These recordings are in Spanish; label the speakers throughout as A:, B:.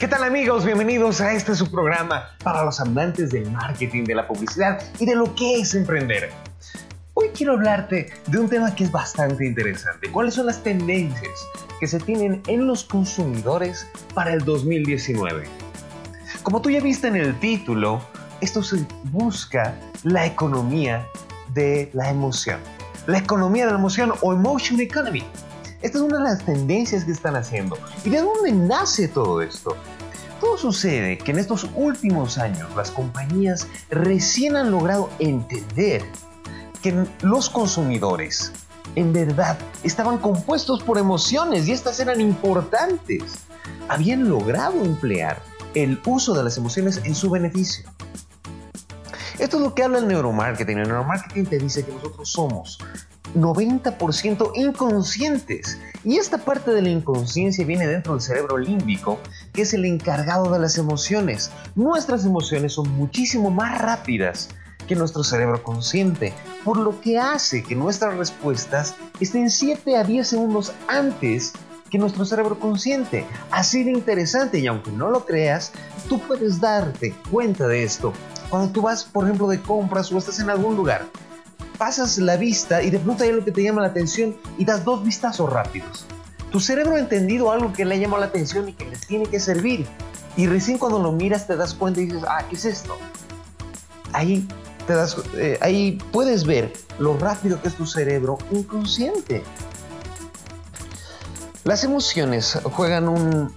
A: ¿Qué tal amigos? Bienvenidos a este su programa para los amantes del marketing, de la publicidad y de lo que es emprender. Hoy quiero hablarte de un tema que es bastante interesante. ¿Cuáles son las tendencias que se tienen en los consumidores para el 2019? Como tú ya viste en el título, esto se busca la economía de la emoción. La economía de la emoción o emotion economy. Esta es una de las tendencias que están haciendo. ¿Y de dónde nace todo esto? Todo sucede que en estos últimos años las compañías recién han logrado entender que los consumidores en verdad estaban compuestos por emociones y estas eran importantes. Habían logrado emplear el uso de las emociones en su beneficio. Esto es lo que habla el neuromarketing. El neuromarketing te dice que nosotros somos 90% inconscientes. Y esta parte de la inconsciencia viene dentro del cerebro límbico, que es el encargado de las emociones. Nuestras emociones son muchísimo más rápidas que nuestro cerebro consciente, por lo que hace que nuestras respuestas estén 7 a 10 segundos antes que nuestro cerebro consciente. Así de interesante y aunque no lo creas, tú puedes darte cuenta de esto. Cuando tú vas, por ejemplo, de compras o estás en algún lugar pasas la vista y de pronto hay algo que te llama la atención y das dos vistazos rápidos. Tu cerebro ha entendido algo que le ha llamado la atención y que le tiene que servir. Y recién cuando lo miras te das cuenta y dices, ah, ¿qué es esto? Ahí, te das, eh, ahí puedes ver lo rápido que es tu cerebro inconsciente. Las emociones juegan un,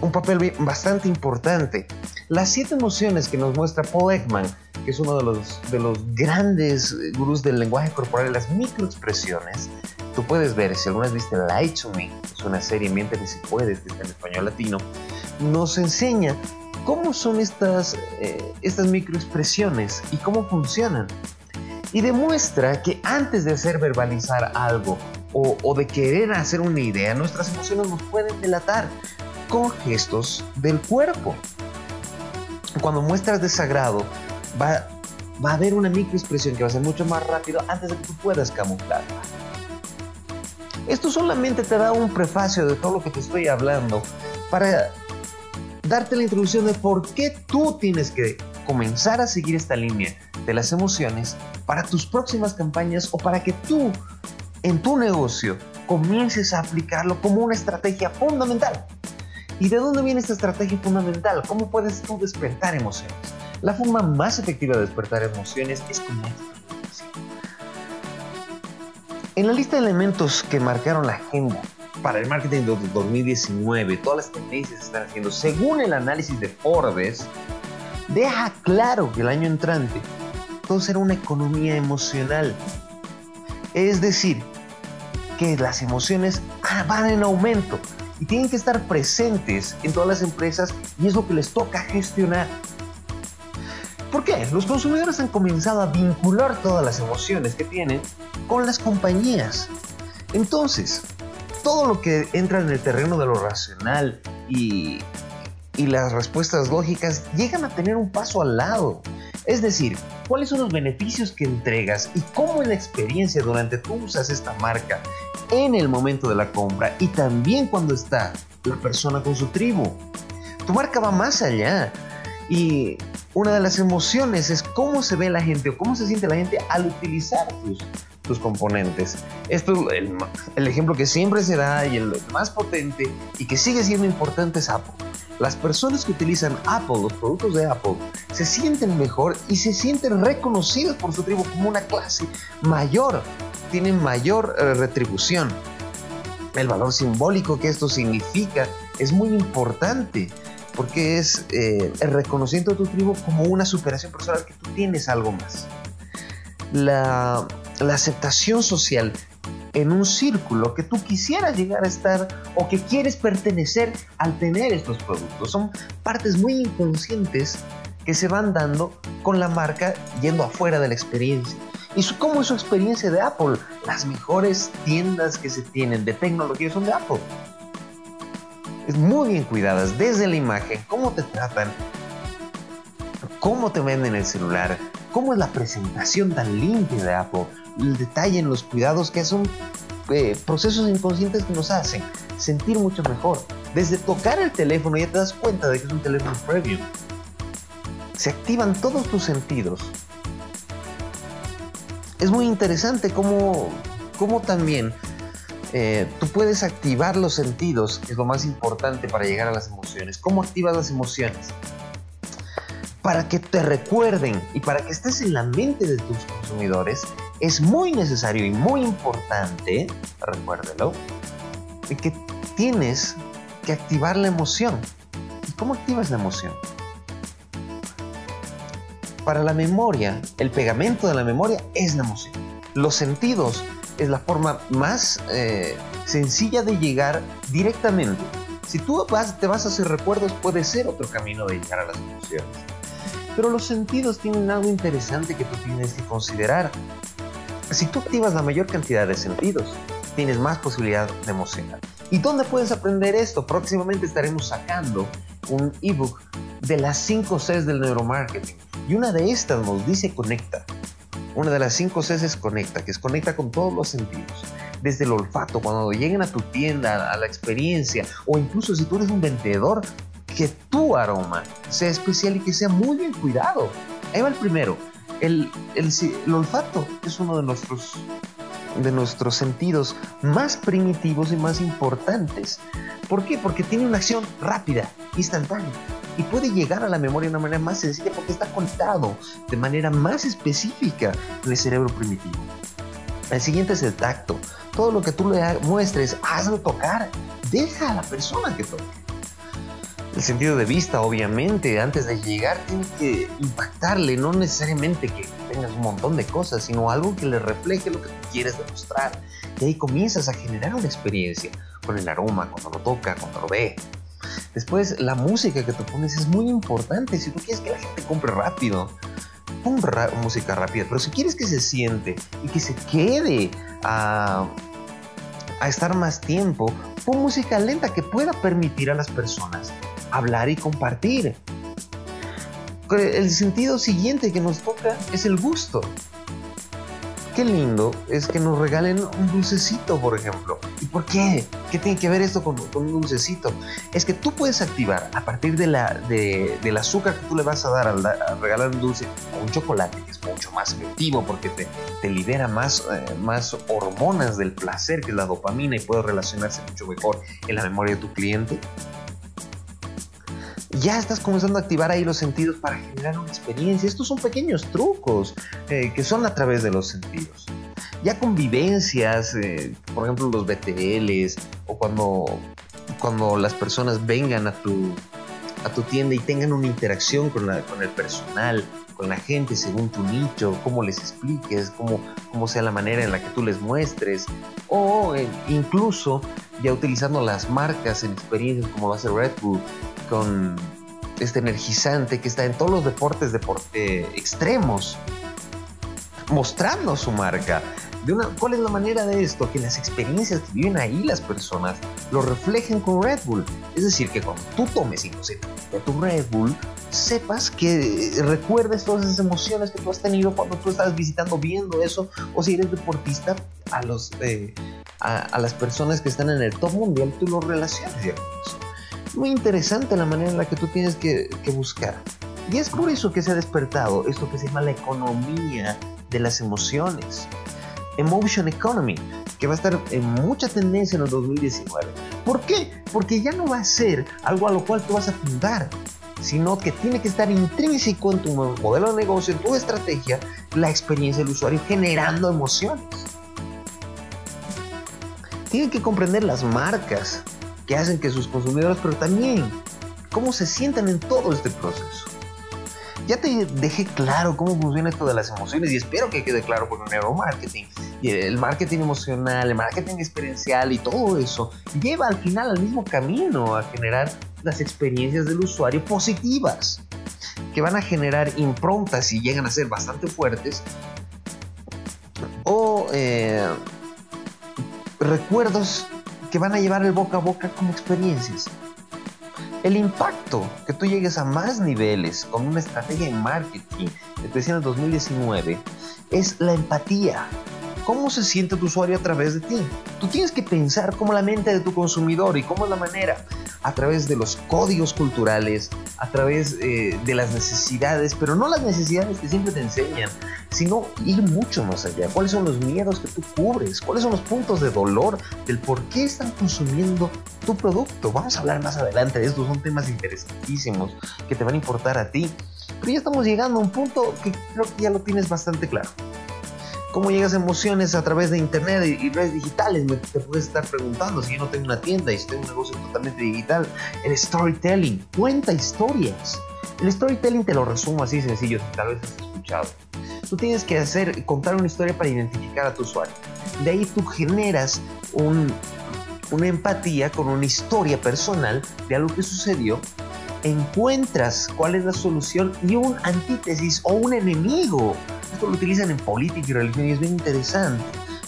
A: un papel bastante importante. Las siete emociones que nos muestra Paul Ekman que es uno de los, de los grandes gurús del lenguaje corporal, las microexpresiones. Tú puedes ver, si alguna vez viste Light to Me, es una serie, Miente si puedes, que está en español latino, nos enseña cómo son estas, eh, estas microexpresiones y cómo funcionan. Y demuestra que antes de hacer verbalizar algo o de querer hacer una idea, nuestras emociones nos pueden delatar con gestos del cuerpo. Cuando muestras desagrado, va, a haber una microexpresión que va a ser mucho más rápido antes de que tú puedas camuflarla. Esto solamente te da un prefacio de todo lo que te estoy hablando para darte la introducción de por qué tú tienes que comenzar a seguir esta línea de las emociones para tus próximas campañas o para que tú en tu negocio comiences a aplicarlo como una estrategia fundamental. ¿Y de dónde viene esta estrategia fundamental? ¿Cómo puedes tú despertar emociones? La forma más efectiva de despertar emociones es con En la lista de elementos que marcaron la agenda para el marketing de 2019, todas las tendencias que están haciendo, según el análisis de Forbes, deja claro que el año entrante todo será una economía emocional. Es decir, que las emociones van en aumento y tienen que estar presentes en todas las empresas y es lo que les toca gestionar. ¿Por qué? Los consumidores han comenzado a vincular todas las emociones que tienen con las compañías. Entonces, todo lo que entra en el terreno de lo racional y, y las respuestas lógicas llegan a tener un paso al lado. Es decir, cuáles son los beneficios que entregas y cómo en la experiencia durante tú usas esta marca en el momento de la compra y también cuando está la persona con su tribu. Tu marca va más allá y una de las emociones es cómo se ve la gente o cómo se siente la gente al utilizar tus, tus componentes. Esto es el, ejemplo que siempre se da y el más potente y que sigue siendo importante es Apple. Las personas que utilizan Apple, los productos de Apple, se sienten mejor y se sienten reconocidos por su tribu como una clase mayor, tienen mayor eh, retribución. El valor simbólico que esto significa es muy importante porque es eh, el reconocimiento de tu tribu como una superación personal, que tú tienes algo más. La, la aceptación social en un círculo que tú quisieras llegar a estar o que quieres pertenecer al tener estos productos. Son partes muy inconscientes que se van dando con la marca yendo afuera de la experiencia. ¿Y cómo es su experiencia de Apple? Las mejores tiendas que se tienen de tecnología son de Apple es muy bien cuidadas desde la imagen, cómo te tratan, cómo te venden el celular, cómo es la presentación tan limpia de Apple, el detalle en los cuidados que son eh, procesos inconscientes que nos hacen sentir mucho mejor. Desde tocar el teléfono ya te das cuenta de que es un teléfono premium. Se activan todos tus sentidos. Es muy interesante cómo, cómo también eh, tú puedes activar los sentidos, es lo más importante para llegar a las emociones. ¿Cómo activas las emociones? Para que te recuerden y para que estés en la mente de tus consumidores, es muy necesario y muy importante, recuérdelo, que tienes que activar la emoción. ¿Y cómo activas la emoción? Para la memoria, el pegamento de la memoria es la emoción. Los sentidos es la forma más eh, sencilla de llegar directamente. Si tú vas, te vas a hacer recuerdos, puede ser otro camino de llegar a las emociones. Pero los sentidos tienen algo interesante que tú tienes que considerar. Si tú activas la mayor cantidad de sentidos, tienes más posibilidad de emocionar. ¿Y dónde puedes aprender esto? Próximamente estaremos sacando un ebook de las 5 Cs del neuromarketing. Y una de estas nos dice conecta. Una de las 5 Cs es conecta, que es conecta con todos los sentidos. Desde el olfato, cuando lleguen a tu tienda, a la experiencia, o incluso si tú eres un vendedor, que tu aroma sea especial y que sea muy bien cuidado. Ahí va el primero. El, el, el olfato es uno de nuestros de nuestros sentidos más primitivos y más importantes. ¿Por qué? Porque tiene una acción rápida, instantánea y puede llegar a la memoria de una manera más sencilla porque está conectado de manera más específica en el cerebro primitivo. El siguiente es el tacto. Todo lo que tú le muestres, hazlo tocar. Deja a la persona que toque. El sentido de vista, obviamente, antes de llegar, tiene que impactarle, no necesariamente que tengas un montón de cosas, sino algo que le refleje lo que tú quieres demostrar. Y ahí comienzas a generar una experiencia con el aroma, cuando lo toca, cuando lo ve. Después, la música que tú pones es muy importante. Si tú quieres que la gente compre rápido, pon música rápida. Pero si quieres que se siente y que se quede a, a estar más tiempo, pon música lenta que pueda permitir a las personas hablar y compartir. El sentido siguiente que nos toca es el gusto. Qué lindo es que nos regalen un dulcecito, por ejemplo. ¿Y por qué? ¿Qué tiene que ver esto con, un dulcecito? Es que tú puedes activar a partir de la, del azúcar que tú le vas a dar al, regalar un dulce un chocolate, que es mucho más efectivo porque te, te libera más, eh, más hormonas del placer, que es la dopamina, y puede relacionarse mucho mejor en la memoria de tu cliente ya estás comenzando a activar ahí los sentidos para generar una experiencia. Estos son pequeños trucos eh, que son a través de los sentidos. Ya convivencias, eh, por ejemplo los BTLs o cuando, cuando las personas vengan a tu, a tu tienda y tengan una interacción con, la, con el personal, con la gente según tu nicho, cómo les expliques, cómo, cómo sea la manera en la que tú les muestres, o eh, incluso ya utilizando las marcas en experiencias como a ser Red Bull, con este energizante que está en todos los deportes deporte extremos, mostrando su marca. De una, ¿Cuál es la manera de esto? Que las experiencias que viven ahí las personas lo reflejen con Red Bull. Es decir, que cuando tú tomes y de tu Red Bull, sepas que recuerdes todas esas emociones que tú has tenido cuando tú estás visitando, viendo eso, o si eres deportista, a, los, eh, a, las personas que están en el top mundial, tú lo relacionas eso muy interesante la manera en la que tú tienes que, buscar. Y es por eso que se ha despertado esto que se llama la economía de las emociones. Emotion Economy, que va a estar en mucha tendencia en el 2019. ¿Por qué? Porque ya no va a ser algo a lo cual tú vas a fundar, sino que tiene que estar intrínseco en tu modelo de negocio, en tu estrategia, la experiencia del usuario generando emociones. Tiene que comprender las marcas, que hacen que sus consumidores, pero también cómo se sientan en todo este proceso. Ya te dejé claro cómo funciona esto de las emociones y espero que quede claro por el neuromarketing. Y el marketing emocional, el marketing experiencial y todo eso lleva al final al mismo camino a generar las experiencias del usuario positivas, que van a generar improntas y llegan a ser bastante fuertes o eh, recuerdos que van a llevar el boca a boca como experiencias. El impacto que tú llegues a más niveles con una estrategia de marketing, especial en el 2019, es la empatía. ¿Cómo se siente tu usuario a través de ti? Tú tienes que pensar como la mente de tu consumidor y cómo es la manera. a través de los códigos culturales, a través eh, de las necesidades, pero no las necesidades que siempre te enseñan, sino ir mucho más allá. ¿Cuáles son los miedos que tú cubres? ¿Cuáles son los puntos de dolor del por qué están consumiendo tu producto? Vamos a hablar más adelante de esto, son temas interesantísimos que te van a importar a ti. Pero ya estamos llegando a un punto que creo que ya lo tienes bastante claro. ¿Cómo llegas a emociones a través de internet y redes digitales? Me, te puedes estar preguntando si yo no tengo una tienda y si tengo un negocio totalmente digital. El storytelling, cuenta historias. El storytelling te lo resumo así sencillo, si tal vez has escuchado. Tú tienes que hacer, contar una historia para identificar a tu usuario. De ahí tú generas un, una empatía con una historia personal de algo que sucedió encuentras cuál es la solución y un antítesis o un enemigo. Esto lo utilizan en política y religión y es bien interesante.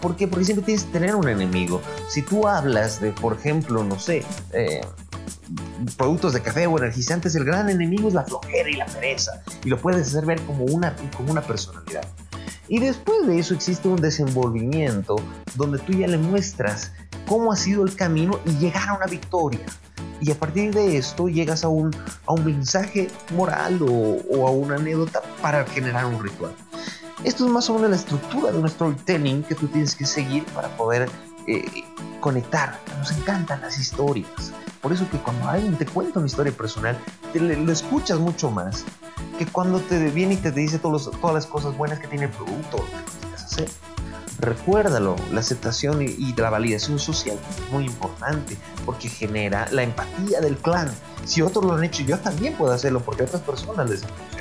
A: ¿Por qué? Porque siempre tienes que tener un enemigo. Si tú hablas de, por ejemplo, no sé, eh, productos de café o energizantes, el gran enemigo es la flojera y la pereza. Y lo puedes hacer ver como una, como una personalidad. Y después de eso existe un desenvolvimiento donde tú ya le muestras cómo ha sido el camino y llegar a una victoria y a partir de esto llegas a un, a un mensaje moral o, a una anécdota para generar un ritual. Esto es más o menos la estructura de un storytelling que tú tienes que seguir para poder eh, conectar. Nos encantan las historias. Por eso que cuando alguien te cuenta una historia personal, te lo escuchas mucho más que cuando te viene y te dice todos todas las cosas buenas que tiene el producto, lo que necesitas hacer. Recuérdalo, la aceptación y, la validación social es muy importante porque genera la empatía del clan. Si otros lo han hecho, yo también puedo hacerlo porque otras personas les funciona.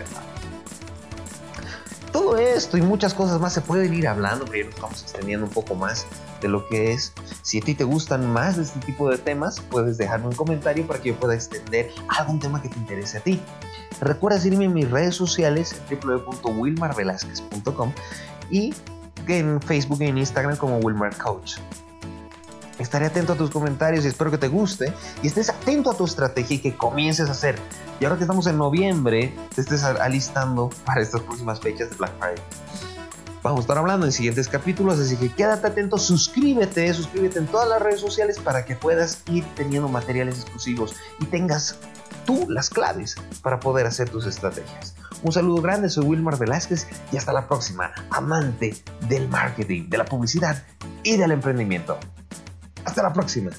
A: Todo esto y muchas cosas más se pueden ir hablando, pero ya nos estamos extendiendo un poco más de lo que es. Si a ti te gustan más de este tipo de temas, puedes dejarme un comentario para que yo pueda extender algún tema que te interese a ti. Recuerda seguirme en mis redes sociales www.wilmarvelasquez.com y en Facebook y en Instagram como Wilmer Coach. Estaré atento a tus comentarios y espero que te guste y estés atento a tu estrategia y que comiences a hacer. Y ahora que estamos en noviembre, te estés alistando para estas próximas fechas de Black Friday. Vamos a estar hablando en siguientes capítulos, así que quédate atento, suscríbete, suscríbete en todas las redes sociales para que puedas ir teniendo materiales exclusivos y tengas tú las claves para poder hacer tus estrategias. Un saludo grande, soy Wilmar Velázquez y hasta la próxima, amante del marketing, de la publicidad y del emprendimiento. Hasta la próxima.